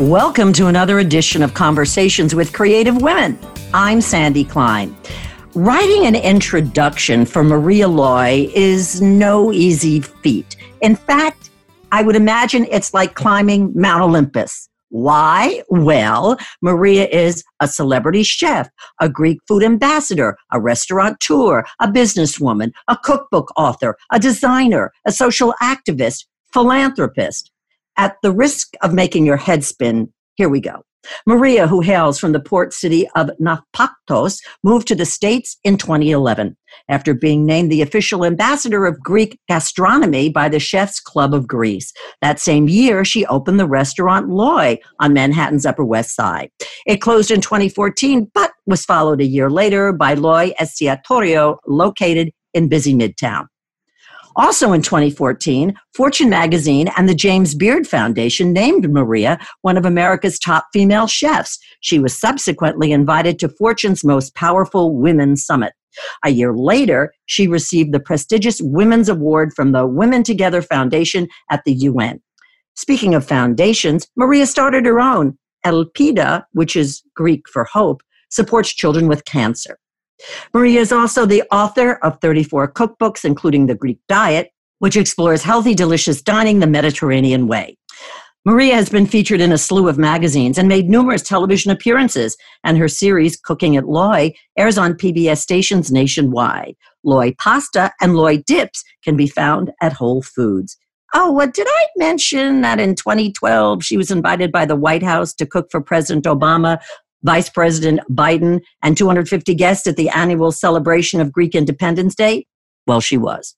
Welcome to another edition of Conversations with Creative Women. I'm Sandy Klein. Writing an introduction for Maria Loi is no easy feat. In fact, I would imagine it's like climbing Mount Olympus. Why? Well, Maria is a celebrity chef, a Greek food ambassador, a restaurateur, a businesswoman, a cookbook author, a designer, a social activist, philanthropist. At the risk of making your head spin, here we go. Maria, who hails from the port city of Naupaktos, moved to the States in 2011 after being named the official ambassador of Greek gastronomy by the Chefs Club of Greece. That same year, she opened the restaurant Loi on Manhattan's Upper West Side. It closed in 2014, but was followed a year later by Loi Estiatorio, located in busy Midtown. Also in 2014, Fortune magazine and the James Beard Foundation named Maria one of America's top female chefs. She was subsequently invited to Fortune's Most Powerful Women Summit. A year later, she received the prestigious Women's Award from the Women Together Foundation at the UN. Speaking of foundations, Maria started her own. Elpida, which is Greek for hope, supports children with cancer. Maria is also the author of 34 cookbooks, including The Greek Diet, which explores healthy, delicious dining the Mediterranean way. Maria has been featured in a slew of magazines and made numerous television appearances, and her series, Cooking at Loi, airs on PBS stations nationwide. Loi pasta and Loi dips can be found at Whole Foods. Oh, what did I mention that in 2012 she was invited by the White House to cook for President Obama Vice President Biden, and 250 guests at the annual celebration of Greek Independence Day? Well, she was.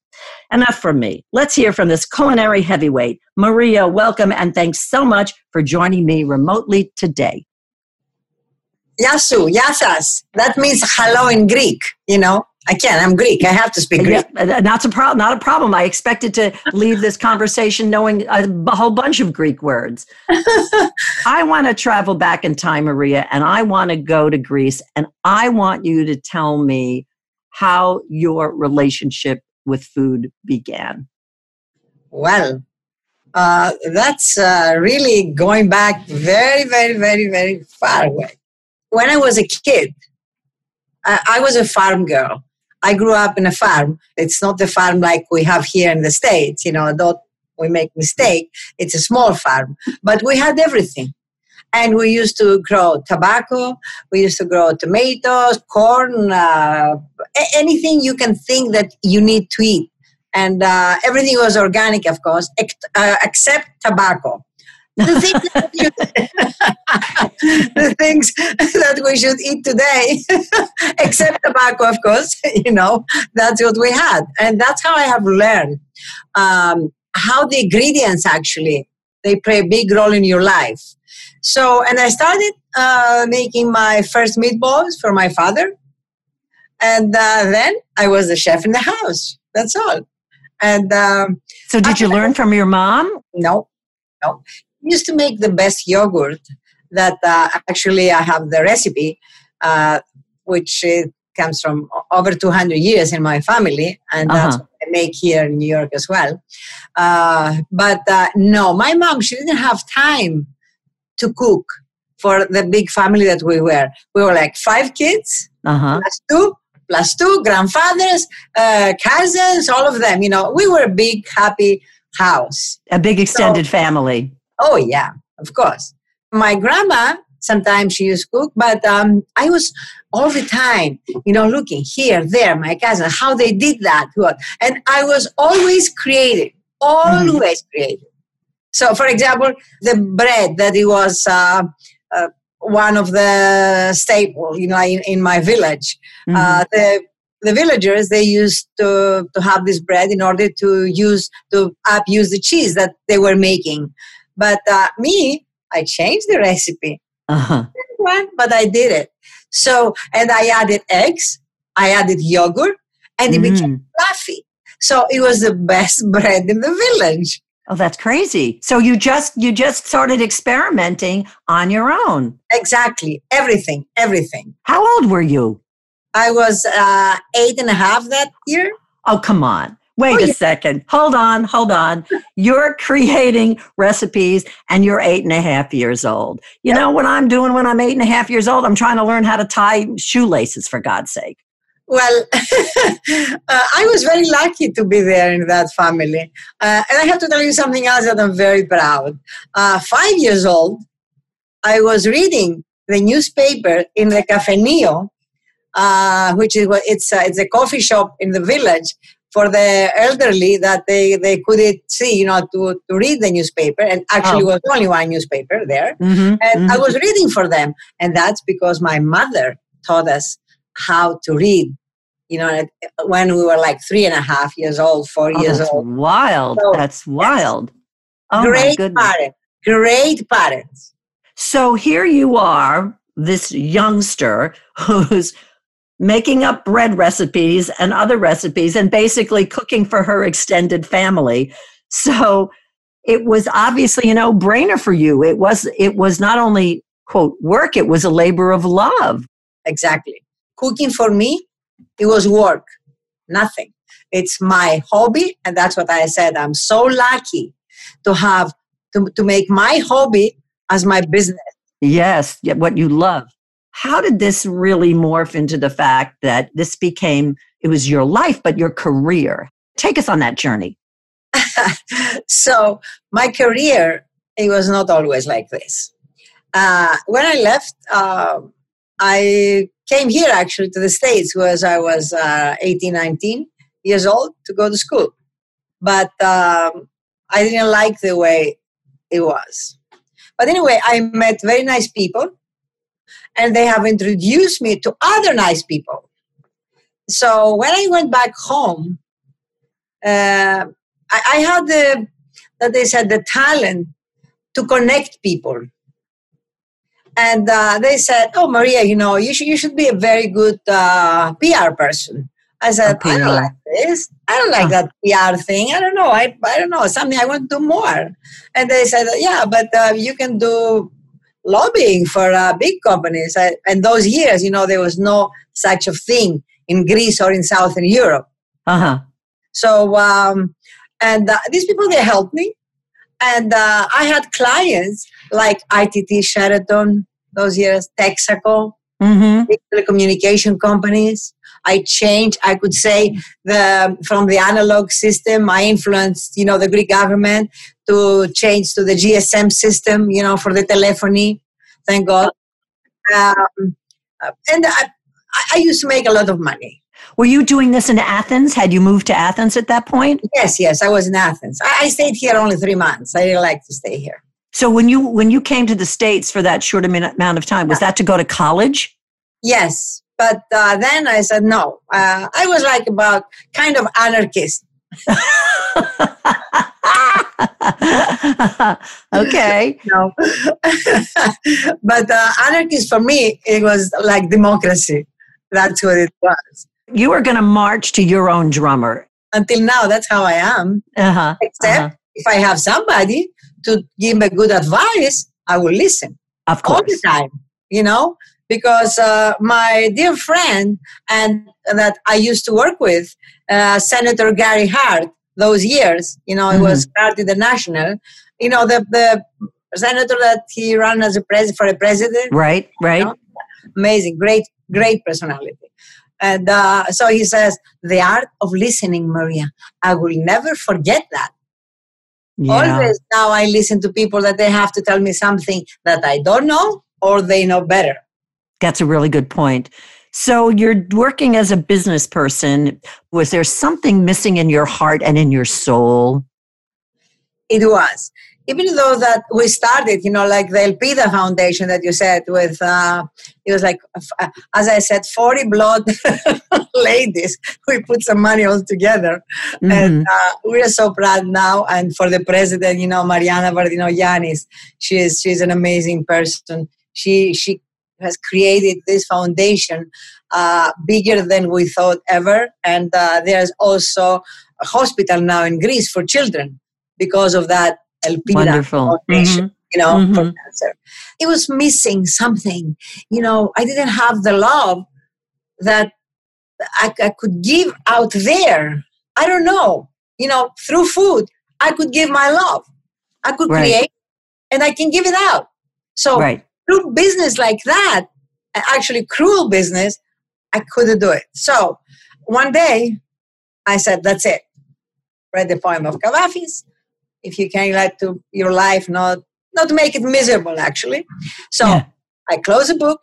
Enough from me. Let's hear from this culinary heavyweight. Maria, welcome and thanks so much for joining me remotely today. Yasu, yasas. That means hello in Greek, you know. I can't. I'm Greek. I have to speak Greek. Yeah, not a problem. Not a problem. I expected to leave this conversation knowing a, a whole bunch of Greek words. I want to travel back in time, Maria, and I want to go to Greece, and I want you to tell me how your relationship with food began. Well, uh, that's uh, really going back very, very, very, very far away. When I was a kid, I, I was a farm girl. I grew up in a farm. It's not the farm like we have here in the States, you know, don't we make mistake. It's a small farm, but we had everything. And we used to grow tobacco, we used to grow tomatoes, corn, uh, anything you can think that you need to eat. And uh, everything was organic, of course, ex- uh, except tobacco the, things the things that we should eat today, except tobacco, of course, you know, that's what we had. And that's how I have learned um, how the ingredients actually, they play a big role in your life. So, and I started uh, making my first meatballs for my father. And uh, then I was the chef in the house. That's all. And um, so, did you learn from your mom? No, no used to make the best yogurt that uh, actually I have the recipe, uh, which comes from over 200 years in my family, and uh-huh. that's what I make here in New York as well. Uh, but uh, no, my mom, she didn't have time to cook for the big family that we were. We were like five kids, uh-huh. plus two, plus two grandfathers, uh, cousins, all of them. You know, we were a big, happy house. A big extended so, family. Oh, yeah, of course. My grandma, sometimes she used to cook, but um, I was all the time, you know, looking here, there, my cousin, how they did that. What? And I was always creative, always mm-hmm. creative. So, for example, the bread that it was uh, uh, one of the staple, you know, in, in my village. Uh, mm-hmm. Uh, the the villagers they used to to have this bread in order to use to up use the cheese that they were making. But uh, me, I changed the recipe. Uh-huh. But I did it. So, and I added eggs, I added yogurt, and it mm. became fluffy. So it was the best bread in the village. Oh, that's crazy. So you just you just started experimenting on your own. Exactly. Everything. Everything. How old were you? I was uh, eight and a half that year. Oh, come on. Wait Oh, a yeah. second. Hold on, hold on. You're creating recipes and you're eight and a half years old. You know what I'm doing when I'm eight and a half years old? I'm trying to learn how to tie shoelaces for God's sake. Well, uh, I was very lucky to be there in that family. Uh, and I have to tell you something else that I'm very proud. Uh, five years old, I was reading the newspaper in the Cafenio, uh, which is what it's, uh, it's a coffee shop in the village for the elderly that they, they couldn't see, you know, to, to read the newspaper. And actually, Oh. was only one newspaper there. Mm-hmm, And I was reading for them. And that's because my mother taught us how to read, you know, when we were like three and a half years old, four Oh, years that's old. wild. So, that's wild. Oh great parents. Great parents. So here you are, this youngster who's making up bread recipes and other recipes and basically cooking for her extended family. So it was obviously a no-brainer for you. It was it was not only quote work, it was a labor of love. Exactly. Cooking for me, it was work, nothing. It's my hobby. And that's what I said. I'm so lucky to have, to, to make my hobby as my business. Yes, what you love. How did this really morph into the fact that this became it was your life but your career? Take us on that journey. so my career it was not always like this uh, when i left uh, i came here actually to the states was i was uh, 18 19 years old to go to school but um, i didn't like the way it was but anyway i met very nice people and they have introduced me to other nice people so when i went back home uh, I, I had the that they said the talent to connect people. And uh, they said, "Oh, Maria, you know, you should you should be a very good uh, PR person." I said, "I don't like this. I don't like that PR thing. I don't know. I I don't know something. I want to do more." And they said, "Yeah, but uh, you can do lobbying for uh, big companies." I, and those years, you know, there was no such a thing in Greece or in Southern Europe. Uh-huh. So, um, and uh, these people, they helped me. And uh, I had clients like ITT Sheraton, those years, Texaco, Mm-hmm. big telecommunication companies. I changed, I could say, the from the analog system. I influenced, you know, the Greek government to change to the GSM system, you know, for the telephony. Thank God. Um, and I, I used to make a lot of money. Were you doing this in Athens? Had you moved to Athens at that point? Yes, yes, I was in Athens. I, I stayed here only three months. I didn't like to stay here. So when you when you came to the states for that short amount amount of time, was that to go to college? Yes, but uh, then I said no. Uh, I was like about kind of anarchist. okay. No, but uh, anarchist for me it was like democracy. That's what it was. You were going to march to your own drummer. Until now, that's how I am. Uh-huh. Except uh-huh. if I have somebody to give me good advice, I will listen. Of course. all the time, you know, because uh, my dear friend and that I used to work with, uh, Senator Gary Hart, those years, you know, it was Hart International, you know, the, the senator that he ran as a president for a president, Right, right. know? amazing, great, great personality. And uh, so he says, the art of listening, Maria, I will never forget that. Yeah. Always now I listen to people that they have to tell me something that I don't know or they know better. That's a really good point. So you're working as a business person. Was there something missing in your heart and in your soul? It was. Even though that we started, you know, like the Elpida Foundation that you said with, uh, it was like, uh, as I said, 40 blood ladies. We put some money all together. Mhm. And uh, we are so proud now. And for the president, you know, Marianna Vardinoyannis, she is, she's an amazing person. She, she has created this foundation uh, bigger than we thought ever. And uh, there's also a hospital now in Greece for children because of that Elpida Wonderful. Foundation, Mhm. you know, for Mhm. cancer. It was missing something. You know, I didn't have the love that I, I could give out there. I don't know, you know, through food, I could give my love. I could Right. create and I can give it out. So Right. Through business like that, actually cruel business, I couldn't do it. So one day I said, that's it. Read the poem of Cavafis. If you can let to your life not not make it miserable actually. So Yeah. I closed the book,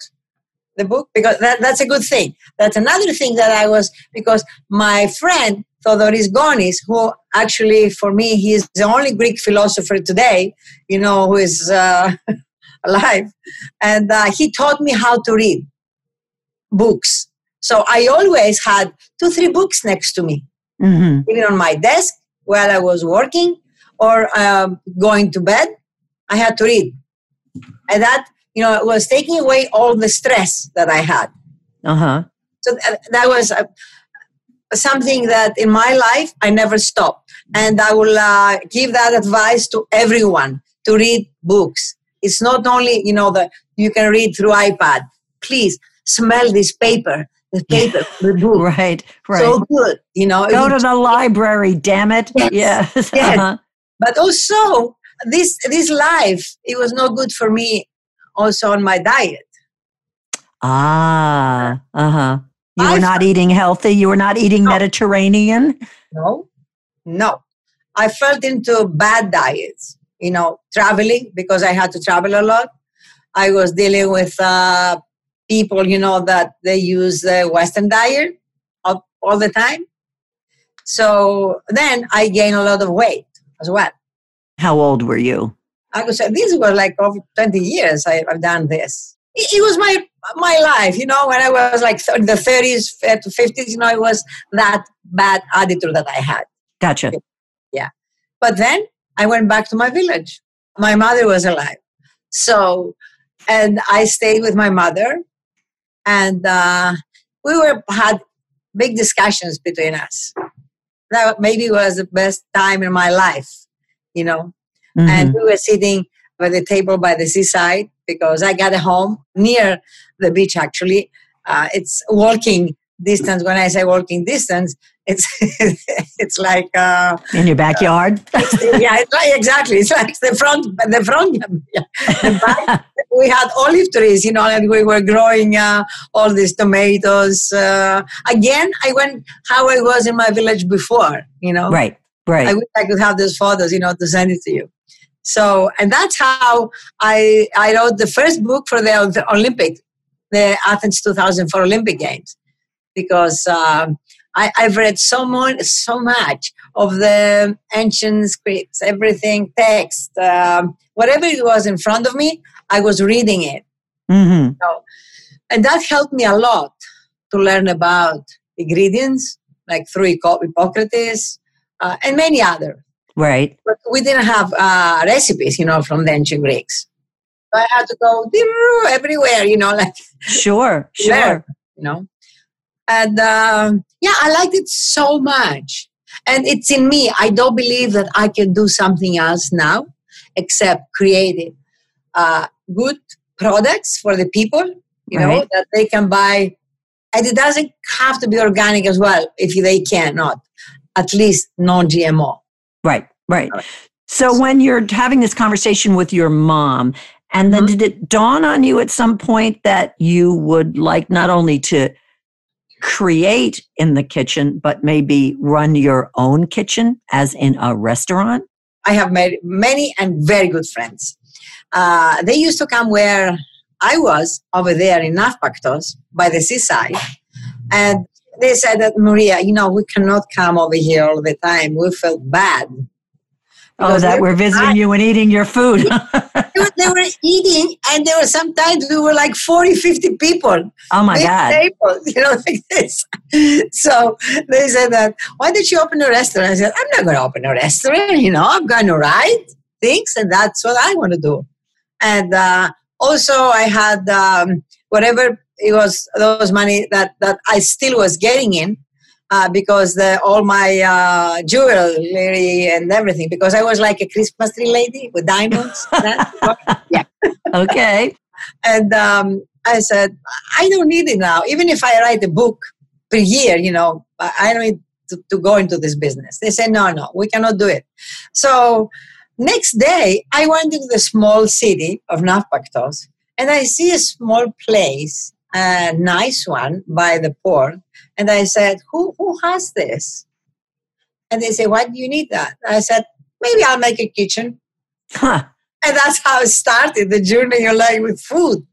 the book, because that, that's a good thing. That's another thing that I was because my friend Theodoris Gonis, who actually for me he's the only Greek philosopher today, you know, who is uh, alive, and uh, he taught me how to read books. So I always had two, three books next to me, hmm even on my desk while I was working or um, going to bed. I had to read, and that you know it was taking away all the stress that I had. Uh huh. So th- that was uh, something that in my life I never stopped. And I will uh, give that advice to everyone to read books. It's not only, you know, that you can read through iPad. Please smell this paper, the paper, the book. Right. Right. So good, you know. Go to the library, damn it. Yes. Yes. Yes. Uh-huh. but also this this life, it was not good for me also on my diet. Ah. Uh huh. You were not eating healthy. You were not eating No. Mediterranean. No, no. I felt into bad diets, you know, traveling because I had to travel a lot. I was dealing with uh, people, you know, that they use the Western diet all, the time. So then I gained a lot of weight as well. How old were you? I could say these were like over 20 years I, I've done this. It, it was my my life, you know, when I was like th- the 30s uh, to 50s, you know, it was that bad attitude that I had. Gotcha. Yeah. But then I went back to my village. My mother was alive. So, and I stayed with my mother and uh, we were had big discussions between us. That maybe was the best time in my life, you know. Mhm. And we were sitting by the table by the seaside because I got a home near the beach actually. Uh, it's walking distance. When I say walking distance, it's it's like uh, In your backyard. yeah, it's like, exactly. It's like the front, the front, yeah, the back. We had olive trees, you know, and we were growing uh, all these tomatoes. Uh, again, I went how I was in my village before, you know. right. Right. I wish I could have those photos, you know, to send it to you. So, and that's how I I wrote the first book for the, the Olympic, the Athens 2004 Olympic Games, because um, I, I've read so much, so much of the ancient scripts, everything, text, um, whatever it was in front of me, I was reading it, hmm and that helped me a lot to learn about ingredients, like through Hippocrates Hippocrates uh, and many other Right. but we didn't have uh, recipes, you know, from the ancient Greeks. So I had to go everywhere, you know, like Sure. Sure. Learn. you know. And um, yeah, I liked it so much, and it's in me. I don't believe that I can do something else now, except creating uh, good products for the people, you know, that they can buy. And it doesn't have to be organic as well, if they cannot. At least non-GMO. Right, right. Right. So when you're having this conversation with your mom, and then Mhm. did it dawn on you at some point that you would like not only to create in the kitchen, but maybe run your own kitchen as in a restaurant? I have made many and very good friends. Uh, they used to come where I was over there in Nafpaktos by the seaside. And they said that, Maria, you know, we cannot come over here all the time. We felt bad. Oh, Because that they- we're visiting you and eating your food. They were, they were eating, and there were sometimes we were like 40, 50 people. oh my God. tables, you know, like this. So they said that, why did you open a restaurant? I said, I'm not going to open a restaurant, you know, I'm going to write things, and that's what I want to do. And uh, also, I had um, whatever it was, those money that, that I still was getting in. Uh, because the, all my uh, jewelry and everything, because I was like a Christmas tree lady with diamonds. Yeah. Okay. And um, I said, I don't need it now. Even if I write a book per year, you know, I don't need to, to go into this business. They said, no, no, we cannot do it. So next day, I went into the small city of Navpaktos and I see a small place, a nice one by the port. And I said, who, who has this? And they say, why do you need that? I said, maybe I'll make a kitchen. Huh. And that's how it started, the journey of life with food.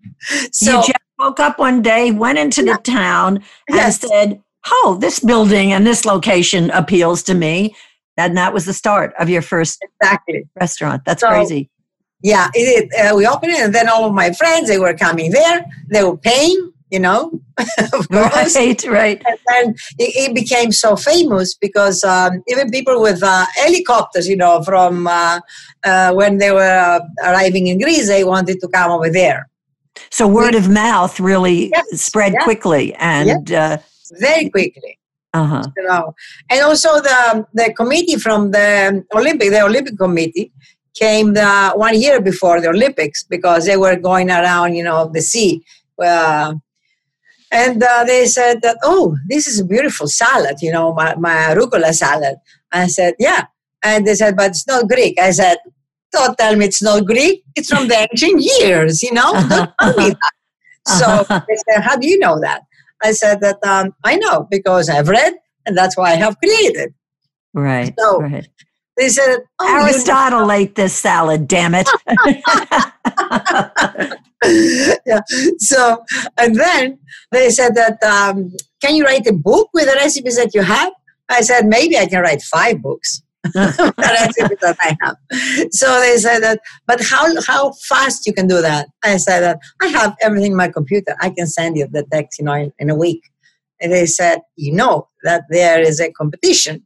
So you just woke up one day, went into yeah. the town, and yes. said, Oh, this building and this location appeals to me. And that was the start of your first exactly restaurant. That's so, crazy. Yeah, it, uh, we opened it, and then all of my friends they were coming there. They were paying, you know, right, right. And then it, it, became so famous because um, even people with uh, helicopters, you know, from uh, uh when they were uh, arriving in Greece, they wanted to come over there. So word of mouth really yes, spread yes, quickly and yes, uh, very quickly. Uh-huh. You know, and also the the committee from the Olympic, the Olympic committee, came the one year before the Olympics because they were going around, you know, the sea. Uh, and uh, they said that, oh, this is a beautiful salad, you know, my, my arugula salad. I said, yeah. And they said, but it's not Greek. I said, don't tell me it's not Greek. It's from the ancient years, you know. Don't tell me that. So they said, how do you know that? I said that um, I know because I've read, and that's why I have created. Right. So right. they said, oh, Aristotle you know. ate this salad. Damn it. yeah. So, and then they said that, um, can you write a book with the recipes that you have? I said, maybe I can write five books. recipes that I have. So they said that, but how how fast you can do that? I said that I have everything in my computer. I can send you the text, you know, in, in a week. And they said, you know, that there is a competition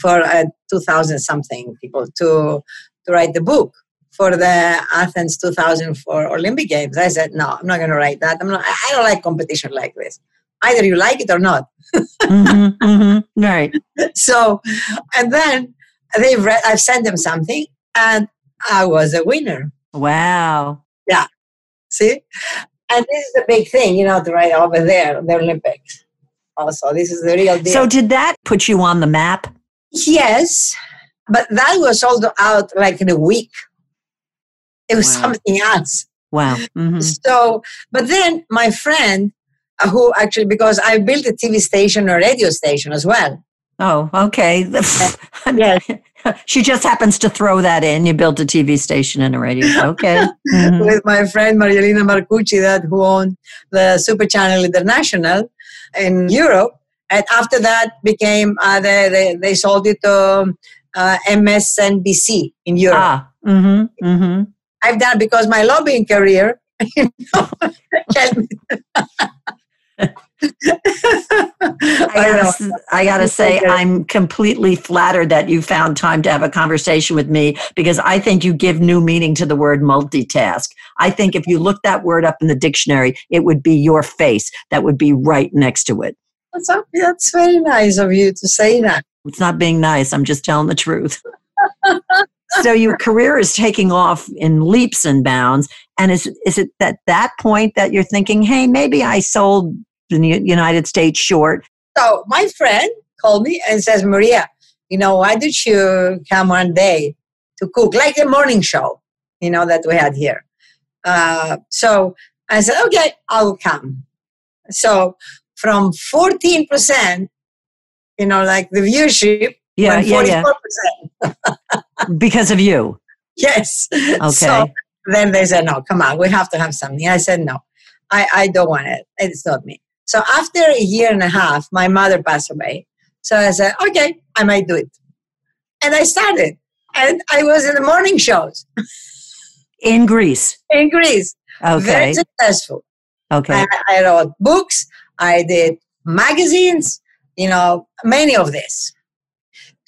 for uh, 2,000 something people to to write the book for the Athens 2004 Olympic Games. I said, no, I'm not going to write that. I'm not, I don't like competition like this. Either you like it or not. mm-hmm, mm-hmm, right. So, and then they've read, I've sent them something and I was a winner. Wow. Yeah. See? And this is the big thing, you know, to write over there, the Olympics. Also, this is the real deal. So, did that put you on the map? Yes, but that was all out like in a week. It was wow. something else. Wow. Mm-hmm. So, but then my friend, uh, who actually, because I built a TV station or radio station as well. Oh, okay. yes. she just happens to throw that in. You built a TV station and a radio. Okay. Mm-hmm. With my friend Marialina Marcucci, that who owned the Super Channel International in Europe. And after that became, uh, they, they, they sold it to uh, MSNBC in Europe. Ah, mm-hmm, mm-hmm. I've done because my lobbying career. You know, I gotta, I gotta say, I'm completely flattered that you found time to have a conversation with me because I think you give new meaning to the word multitask. I think if you look that word up in the dictionary, it would be your face that would be right next to it. That's, that's very nice of you to say that. It's not being nice, I'm just telling the truth. so your career is taking off in leaps and bounds. And is is it at that point that you're thinking, hey, maybe I sold the United States short? So my friend called me and says, Maria, you know, why did you come one day to cook like a morning show, you know, that we had here? Uh, so I said, okay, I'll come. So from 14%, you know, like the viewership, yeah, yeah, yeah. because of you. Yes. Okay. So then they said, no, come on, we have to have something. I said, no, I, I don't want it. It's not me. So after a year and a half, my mother passed away. So I said, okay, I might do it. And I started. And I was in the morning shows. In Greece? In Greece. Okay. Very successful. Okay. I, I wrote books. I did magazines, you know, many of this.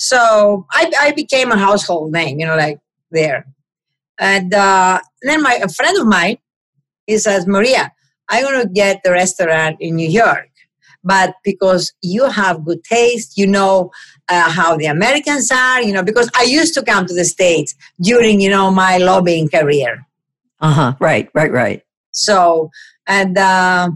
So I, I became a household name, you know, like there. And uh, then my a friend of mine, he says, Maria, I'm going to get the restaurant in New York. But because you have good taste, you know uh, how the Americans are, you know, because I used to come to the States during, you know, my lobbying career. Uh huh. Right, right, right. So, and uh,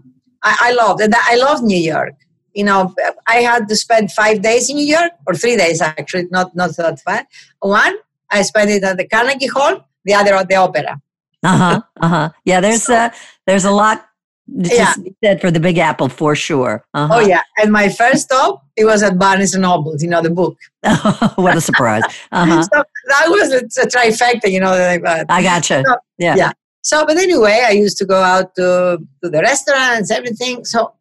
I, I loved it. I love New York. You know, I had to spend five days in New York, or three days actually, not not that far. One, I spent it at the Carnegie Hall. The other at the Opera. Uh huh. Uh huh. Yeah. There's so, uh, there's a lot yeah. said for the Big Apple for sure. Uh-huh. Oh yeah, and my first stop it was at Barnes and Noble. You know the book. what a surprise! Uh-huh. so that was a, a trifecta. You know that I gotcha. So, yeah. Yeah. So, but anyway, I used to go out to, to the restaurants, everything. So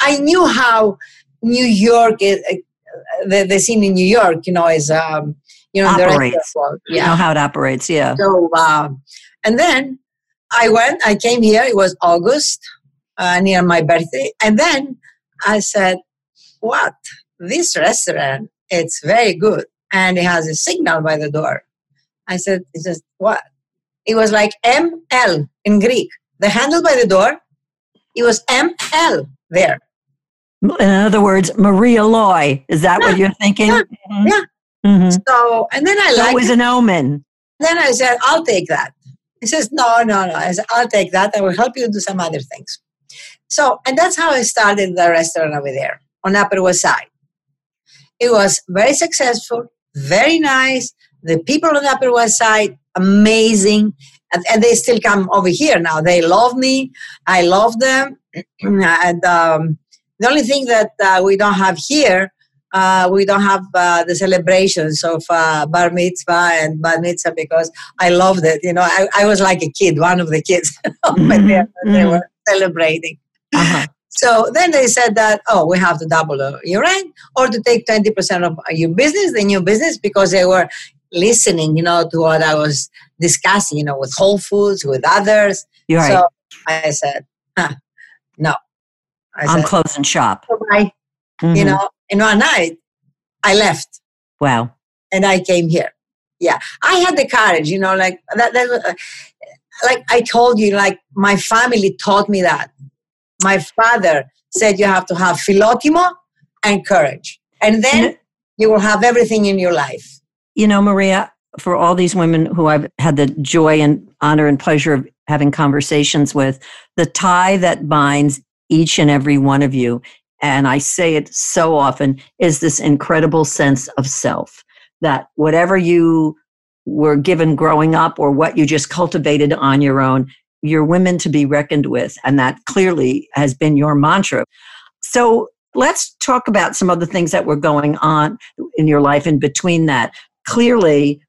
I knew how New York, is, uh, the, the scene in New York, you know, is, um, you know, operates. the Yeah. You know how it operates, yeah. So, um, and then I went, I came here, it was August, uh, near my birthday. And then I said, what? This restaurant, it's very good. And it has a signal by the door. I said, it says, what? It was like ML in Greek. The handle by the door, it was ML there. In other words, Maria Loi. Is that yeah, what you're thinking? Yeah. Mm-hmm. yeah. Mm-hmm. So, and then I so like it was an omen. Then I said, I'll take that. He says, no, no, no. I said, I'll take that. I will help you do some other things. So, and that's how I started the restaurant over there on Upper West Side. It was very successful, very nice. The people on Upper West Side, amazing. And, and they still come over here now. They love me. I love them. and um, the only thing that uh, we don't have here, uh, we don't have uh, the celebrations of uh, bar mitzvah and bar mitzvah because I loved it. You know, I, I was like a kid, one of the kids mm-hmm. they, they mm-hmm. were celebrating. Uh-huh. So then they said that, oh, we have to double your rent or to take 20% of your business, the new business, because they were listening, you know, to what I was discussing, you know, with Whole Foods, with others. You're so right. I said, huh, no. I am closing shop. Bye. Mm-hmm. You know, and one night I left. Wow. And I came here. Yeah. I had the courage, you know, like that, that uh, like I told you, like my family taught me that my father said you have to have philotimo and courage. And then you will have everything in your life. You know, Maria, for all these women who I've had the joy and honor and pleasure of having conversations with, the tie that binds each and every one of you, and I say it so often, is this incredible sense of self that whatever you were given growing up or what you just cultivated on your own, you're women to be reckoned with. And that clearly has been your mantra. So let's talk about some of the things that were going on in your life in between that. Clearly,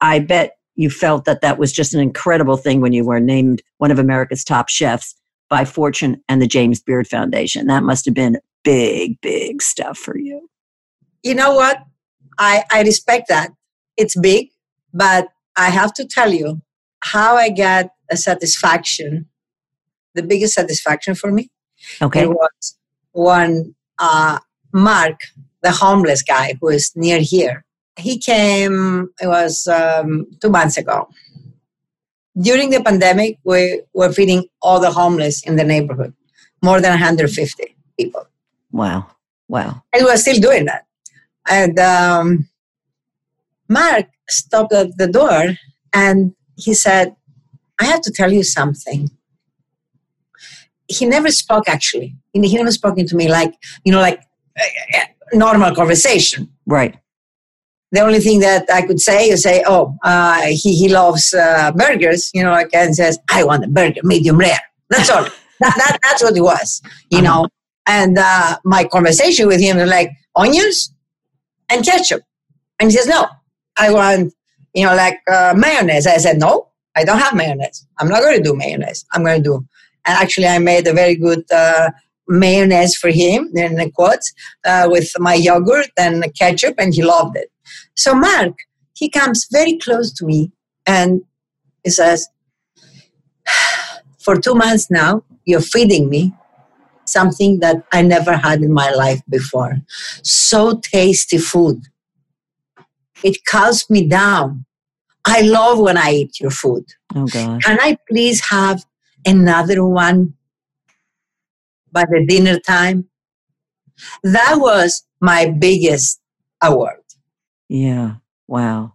I bet you felt that that was just an incredible thing when you were named one of America's top chefs by Fortune and the James Beard Foundation. That must have been big, big stuff for you. You know what? I, I respect that. It's big, but I have to tell you how I got a satisfaction, the biggest satisfaction for me. Okay. It was when uh, Mark, the homeless guy who is near here, he came, it was um, two months ago. During the pandemic, we were feeding all the homeless in the neighborhood, more than 150 people. Wow. Wow. And we are still doing that. And um, Mark stopped at the door and he said, I have to tell you something. He never spoke actually. He never spoken to me like, you know, like uh, normal conversation. Right. The only thing that I could say is say, oh, uh, he, he loves uh, burgers, you know, like, and says, I want a burger, medium rare. That's all. that, that, that's what it was, you know. And uh, my conversation with him was like, onions and ketchup. And he says, no, I want, you know, like uh, mayonnaise. I said, no, I don't have mayonnaise. I'm not going to do mayonnaise. I'm going to do. And actually, I made a very good uh, mayonnaise for him in the quotes uh, with my yogurt and ketchup, and he loved it. So Mark, he comes very close to me and he says, "For two months now, you're feeding me something that I never had in my life before. So tasty food. It calms me down. I love when I eat your food. Oh God. Can I please have another one by the dinner time? That was my biggest award. Yeah. Wow.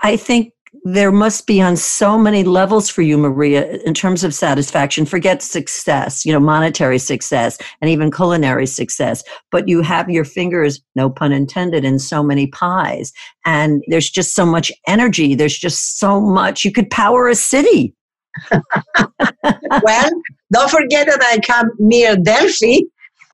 I think there must be on so many levels for you, Maria, in terms of satisfaction. Forget success, you know, monetary success and even culinary success, but you have your fingers, no pun intended, in so many pies. And there's just so much energy. There's just so much. You could power a city. well, don't forget that I come near Delphi.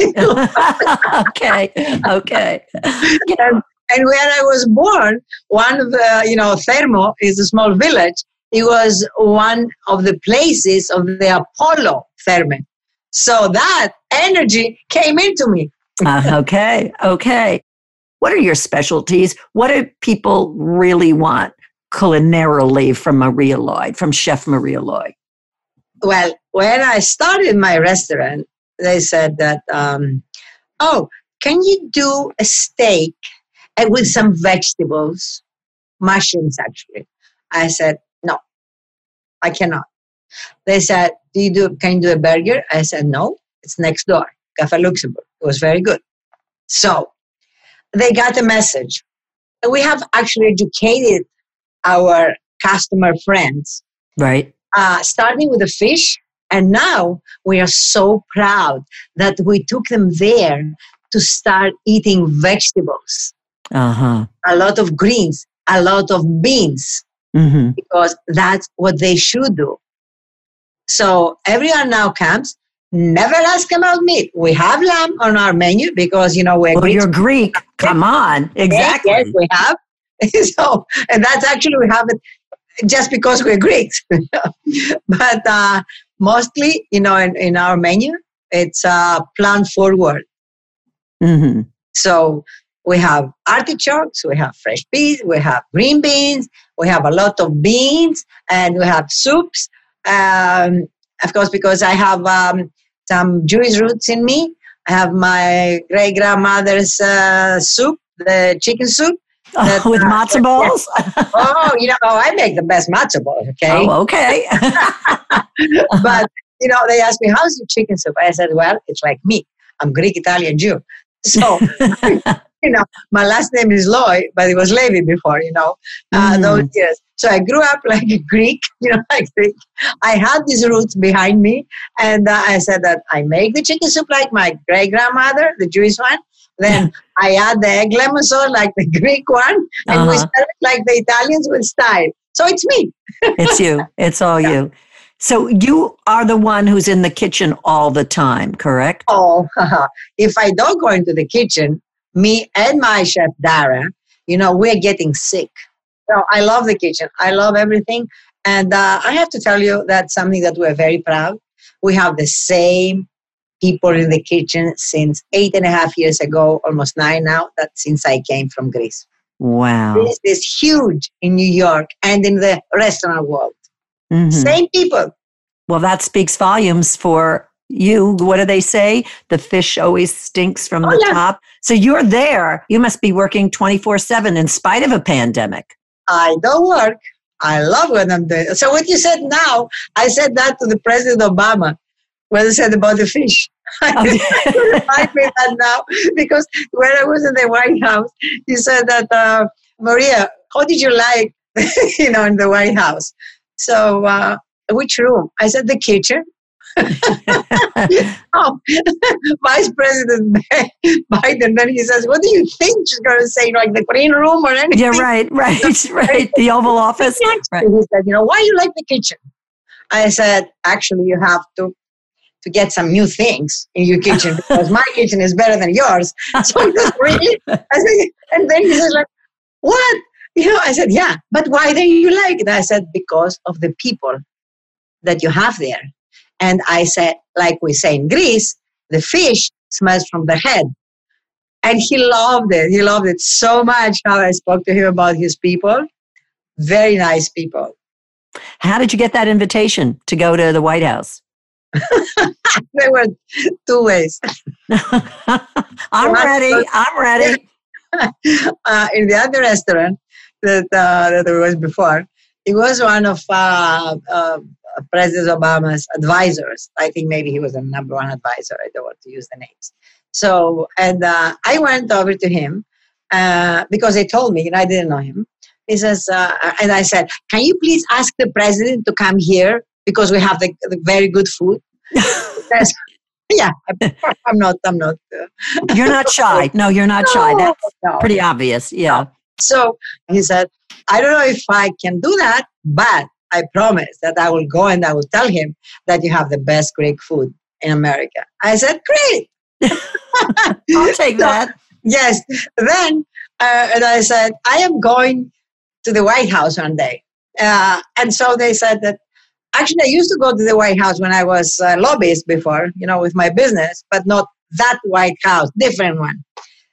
okay, okay. and where I was born, one of the, you know, Thermo is a small village. It was one of the places of the Apollo Therme. So that energy came into me. uh, okay, okay. What are your specialties? What do people really want culinarily from Maria Loi, from Chef Maria Loi? Well, when I started my restaurant, they said that, um, oh, can you do a steak and with some vegetables, mushrooms actually. I said, no, I cannot. They said, do you do, can you do a burger? I said, no, it's next door, Cafe Luxembourg. It was very good. So they got the message. And we have actually educated our customer friends. Right. Uh, starting with the fish. And now we are so proud that we took them there to start eating vegetables uh-huh. a lot of greens, a lot of beans, mm-hmm. because that's what they should do. So everyone now comes. Never ask about meat. We have lamb on our menu because you know we're well, Greek. You're Greek. Come on, exactly. Yes, yes we have. so, and that's actually we have it just because we're Greeks. but uh, mostly, you know, in, in our menu, it's uh, plant forward. Mm-hmm. So we have artichokes, we have fresh peas, we have green beans, we have a lot of beans, and we have soups. Um, of course, because I have um, some Jewish roots in me, I have my great grandmother's uh, soup, the chicken soup. Oh, that, with uh, matzo balls? oh, you know, oh, I make the best matzo balls, okay? Oh, okay. but, you know, they asked me, how's your chicken soup? I said, well, it's like me. I'm Greek, Italian, Jew. So you know, my last name is Loi, but it was Levy before, you know, uh, mm. those years. So I grew up like a Greek, you know, like Greek. I had these roots behind me, and uh, I said that I make the chicken soup like my great grandmother, the Jewish one. Then I add the egg lemon sauce like the Greek one, and uh-huh. we serve it like the Italians with style. So it's me. it's you. It's all yeah. you. So you are the one who's in the kitchen all the time, correct? Oh, if I don't go into the kitchen, me and my chef Dara, you know, we're getting sick. So I love the kitchen. I love everything. And uh, I have to tell you that's something that we're very proud. We have the same people in the kitchen since eight and a half years ago, almost nine now, that since I came from Greece. Wow. This is huge in New York and in the restaurant world. Mm-hmm. Same people. Well, that speaks volumes for you what do they say? The fish always stinks from oh, the yeah. top. So you're there. You must be working 24-7 in spite of a pandemic. I don't work. I love what i'm doing so what you said now i said that to the president obama when I said about the fish. I remind me that now because when I was in the White House, he said that uh, Maria, how did you like, you know, in the White House? So, uh, which room? I said the kitchen oh, Vice President Biden, then he says, "What do you think she's going to say, like the green room or anything?" Yeah, right, right, right. The Oval Office. Right. He said, "You know, why you like the kitchen?" I said, "Actually, you have to." To get some new things in your kitchen because my kitchen is better than yours. So he goes, really? I said, and then he says, like, what? You know, I said, yeah, but why do you like it? I said, because of the people that you have there. And I said, like we say in Greece, the fish smells from the head. And he loved it. He loved it so much how I spoke to him about his people. Very nice people. How did you get that invitation to go to the White House? there were two ways. I'm ready. I'm ready. Uh, in the other restaurant that, uh, that there was before, it was one of uh, uh President Obama's advisors. I think maybe he was the number one advisor. I don't want to use the names. So, and uh, I went over to him uh, because they told me, and I didn't know him. He says, uh, and I said, can you please ask the president to come here because we have the, the very good food? says, yeah, I'm not, I'm not. Uh, you're not shy. No, you're not no, shy. That's no, pretty obvious. Yeah. So he said, I don't know if I can do that, but I promise that I will go and I will tell him that you have the best Greek food in America. I said, great. I'll take so, that. Yes. Then, uh, and I said, I am going to the White House one day. Uh, and so they said that actually I used to go to the White House when I was a lobbyist before, you know, with my business, but not that White House, different one.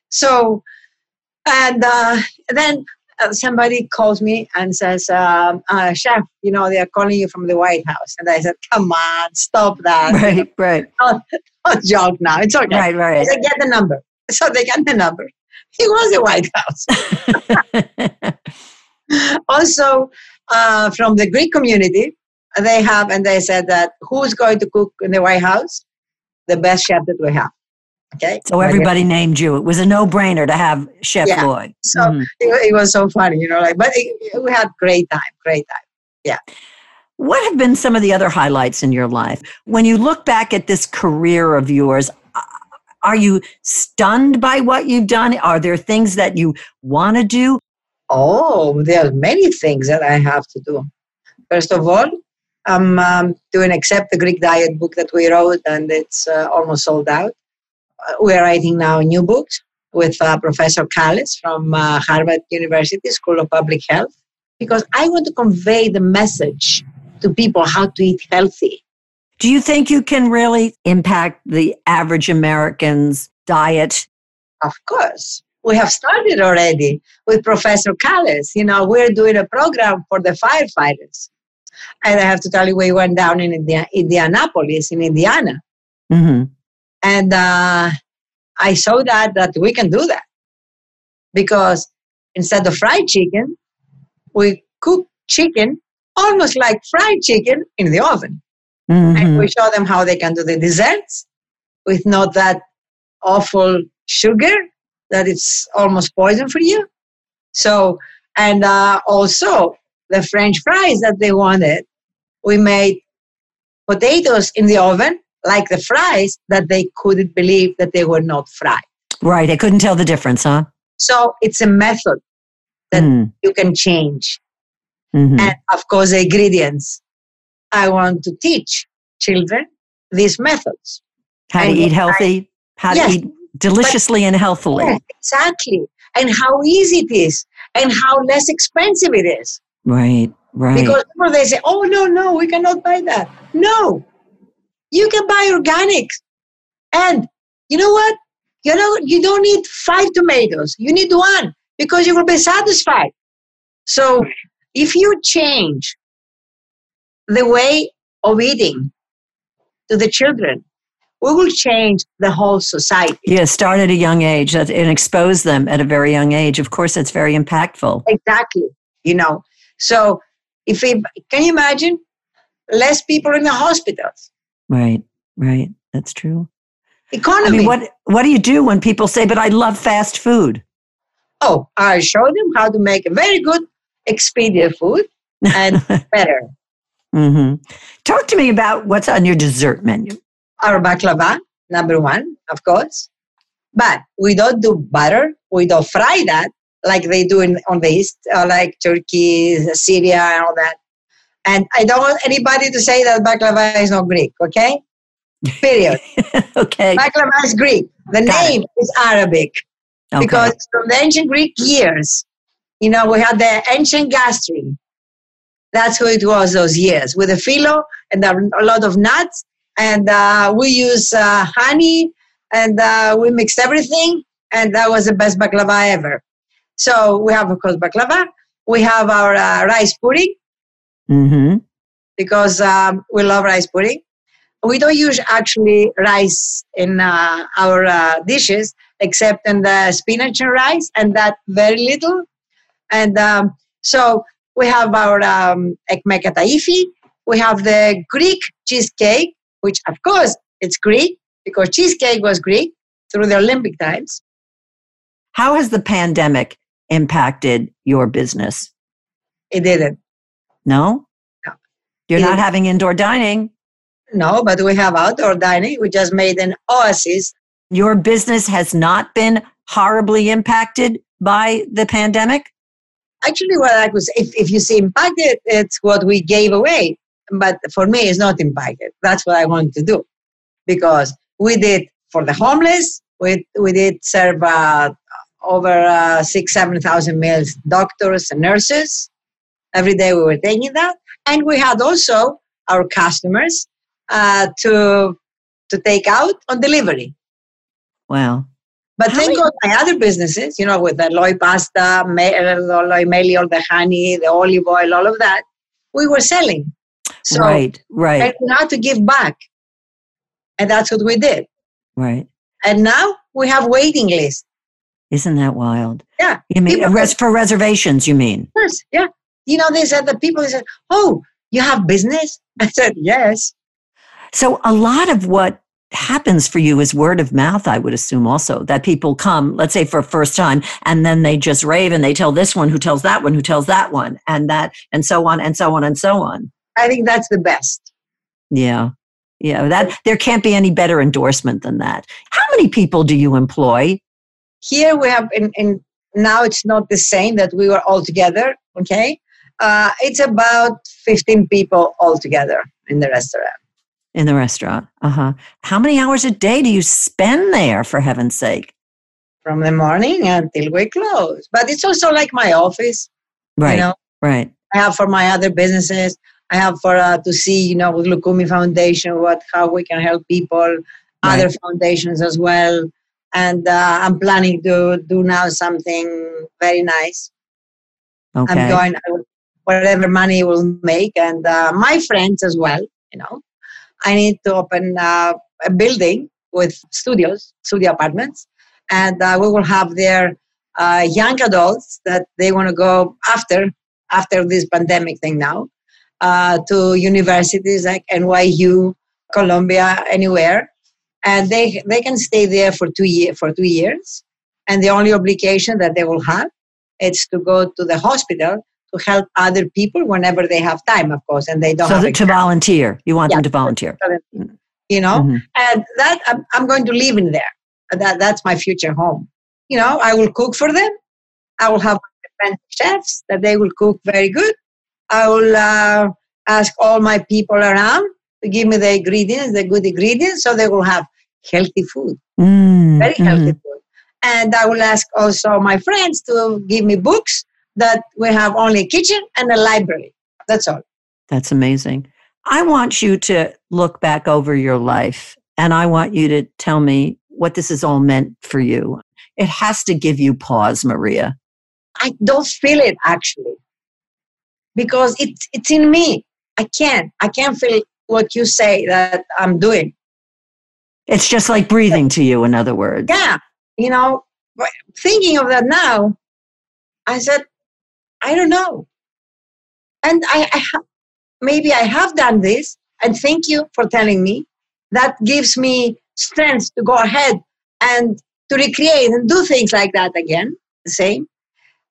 So, and uh, then somebody calls me and says, um, uh, Chef, you know, they are calling you from the White House. And I said, come on, stop that. Right, right. Don't, don't joke now. It's okay. Right, right. I said, get the number. So they got the number. He was the White House. also, uh, from the Greek community, they have, and they said that who's going to cook in the White House? The best chef that we have. Okay. So everybody named you. It was a no-brainer to have Chef yeah. Loi. So mm. it, it, was so funny, you know. Like, but it, we had great time, great time. Yeah. What have been some of the other highlights in your life when you look back at this career of yours? Are you stunned by what you've done? Are there things that you want to do? Oh, there are many things that I have to do. First of all, I'm um, doing Accept the Greek Diet book that we wrote, and it's uh, almost sold out we're writing now new books with uh, Professor Kales from uh, Harvard University School of Public Health because I want to convey the message to people how to eat healthy. Do you think you can really impact the average American's diet? Of course. We have started already with Professor Kales. You know, we're doing a program for the firefighters. And I have to tell you, we went down in Indianapolis, in Indiana. Mm-hmm. And uh, I saw that that we can do that because instead of fried chicken, we cook chicken almost like fried chicken in the oven. Mm-hmm. And we show them how they can do the desserts with not that awful sugar that it's almost poison for you. So, and uh, also the French fries that they wanted, we made potatoes in the oven like the fries that they couldn't believe that they were not fried. Right. They couldn't tell the difference, huh? So it's a method that mm. you can change. Mm-hmm. And of course, the ingredients. I want to teach children these methods. How and to eat healthy, I, how yes, to eat deliciously and healthily. Yes, exactly. And how easy it is, and how less expensive it is. Right, right. Because people they say, oh, no, no, we cannot buy that. No, you can buy organics. And you know what? You know, you don't need five tomatoes. You need one because you will be satisfied. So if you change the way of eating to the children, we will change the whole society. Yeah, start at a young age and expose them at a very young age. Of course, that's very impactful. Exactly. You know, so if we, can you imagine less people in the hospitals? Right, right. That's true. Economy. I mean, what what do you do when people say, "But I love fast food"? Oh, I show them how to make a very good Expedia food and better. Mm-hmm. Talk to me about what's on your dessert menu. Our baklava, number one, of course. But we don't do butter. We don't fry that like they do in, on the East, uh, like Turkey, Syria, and all that. And I don't want anybody to say that baklava is not Greek, okay? Period. okay. Baklava is Greek. The Got name it. is Arabic. Okay. Because from the ancient Greek years, you know, we had the ancient gastry. That's who it was those years with a phyllo and a lot of nuts. And uh, we use uh, honey and uh, we mixed everything. And that was the best baklava ever. So we have, of course, baklava. We have our uh, rice pudding mm-hmm. because um, we love rice pudding. We don't use actually rice in uh, our uh, dishes except in the spinach and rice, and that very little. And um, so we have our um, ekmek We have the Greek cheesecake, which of course it's Greek because cheesecake was Greek through the Olympic times. How has the pandemic impacted your business? It didn't. No? No. You're It not having indoor dining. No, but we have outdoor dining. We just made an oasis. Your business has not been horribly impacted by the pandemic? Actually, what I was, if, if you see impacted, it's what we gave away. But for me, it's not impacted. That's what I want to do. Because we did for the homeless, we, we did serve uh, over uh, six, 7,000 meals, doctors and nurses. Every day we were taking that. And we had also our customers uh, to, to take out on delivery. Wow. But How thank God my other businesses, you know, with the Loi pasta, me- uh, Loi meli, all the honey, the olive oil, all of that, we were selling. So right, right, and we had to give back. And that's what we did. right. And now we have waiting lists. Isn't that wild? Yeah. You mean res- for reservations, you mean? Yes, yeah. You know, these said the people they said, Oh, you have business? I said, Yes. So a lot of what happens for you is word of mouth, I would assume also that people come, let's say for a first time, and then they just rave and they tell this one who tells that one who tells that one and that and so on and so on and so on. I think that's the best. Yeah. Yeah. That there can't be any better endorsement than that. How many people do you employ? Here we have in, in now it's not the same that we were all together, okay? Uh, it's about 15 people all together in the restaurant. In the restaurant. Uh-huh. How many hours a day do you spend there for heaven's sake? from the morning until we close. But it's also like my office. Right. You know, Right. I have for my other businesses. I have for uh, to see, you know, with Loukoumi Foundation, what how we can help people, other foundations as well. And uh, I'm planning to do now something very nice. Okay. I'm going whatever money will make, and uh, my friends as well. You know, I need to open uh, a building with studios, studio apartments, and uh, we will have there uh, young adults that they want to go after after this pandemic thing now uh, to universities like NYU, Columbia, anywhere, and they they can stay there for two year for two years, and the only obligation that they will have is to go to the hospital to help other people whenever they have time, of course, and they don't so have to volunteer. You want Yeah. them to volunteer. you know. Mhm. And that I'm, I'm going to live in there. That that's my future home. You know, I will cook for them. I will have chefs that they will cook very good. I will uh, ask all my people around to give me the ingredients, the good ingredients, so they will have healthy food, Mm, very healthy food. And I will ask also my friends to give me books that we have only a kitchen and a library. That's all. That's amazing. I want you to look back over your life and I want you to tell me what this has all meant for you. It has to give you pause, Maria. I don't feel it actually because it's it's in me. I can't. I can't feel what you say that I'm doing. It's just like breathing to you, in other words. Yeah, you know, thinking of that now, I said, I don't know, and I, I ha- maybe I have done this, and thank you for telling me. That gives me strength to go ahead and to recreate and do things like that again. The same,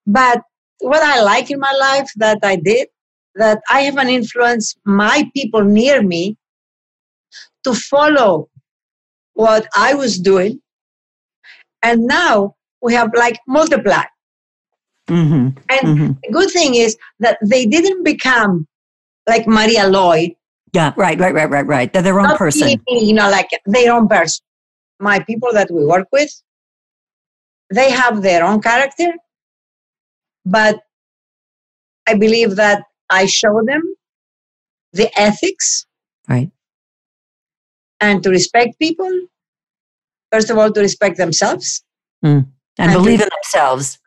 but what I like in my life that I did that I have an influence my people near me to follow what I was doing. And now we have like multiplied. Hmm And hmm the good thing is that they didn't become like Maria Loi, Yeah, right, right, right, right, right. They're their own not person. being, you know, like their own person. My people that we work with, they have their own character, but I believe that I show them the ethics Right. and to respect people. First of all, to respect themselves. And And believe to- in themselves.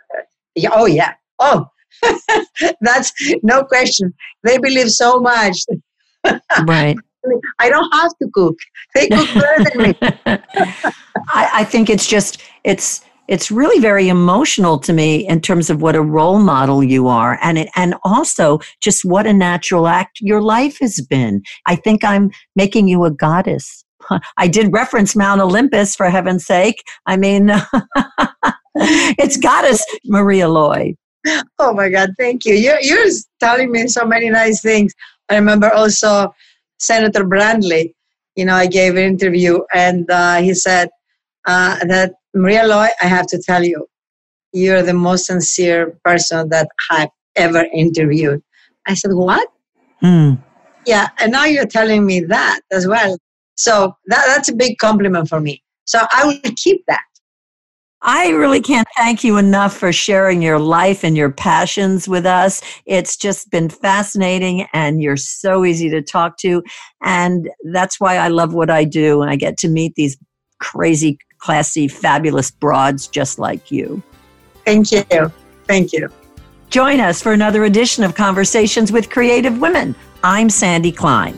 Yeah, oh, yeah. Oh, that's no question. They believe so much. Right. I don't have to cook. They cook better than me. I, I think it's just it's it's really very emotional to me in terms of what a role model you are and it and also just what a natural act your life has been. I think I'm making you a goddess. I did reference Mount Olympus for heaven's sake. I mean it's goddess Maria Loi. oh my God, thank you. You're, you're telling me so many nice things. I remember also Senator Bradley. You know, I gave an interview and uh, he said uh, that Maria Loy, I have to tell you, you're the most sincere person that I've ever interviewed. I said, What? Hmm. Yeah, and now you're telling me that as well. So that, that's a big compliment for me. So I will keep that. I really can't thank you enough for sharing your life and your passions with us. It's just been fascinating and you're so easy to talk to. And that's why I love what I do. And I get to meet these crazy, classy, fabulous broads just like you. Thank you. Thank you. Join us for another edition of Conversations with Creative Women. I'm Sandy Klein.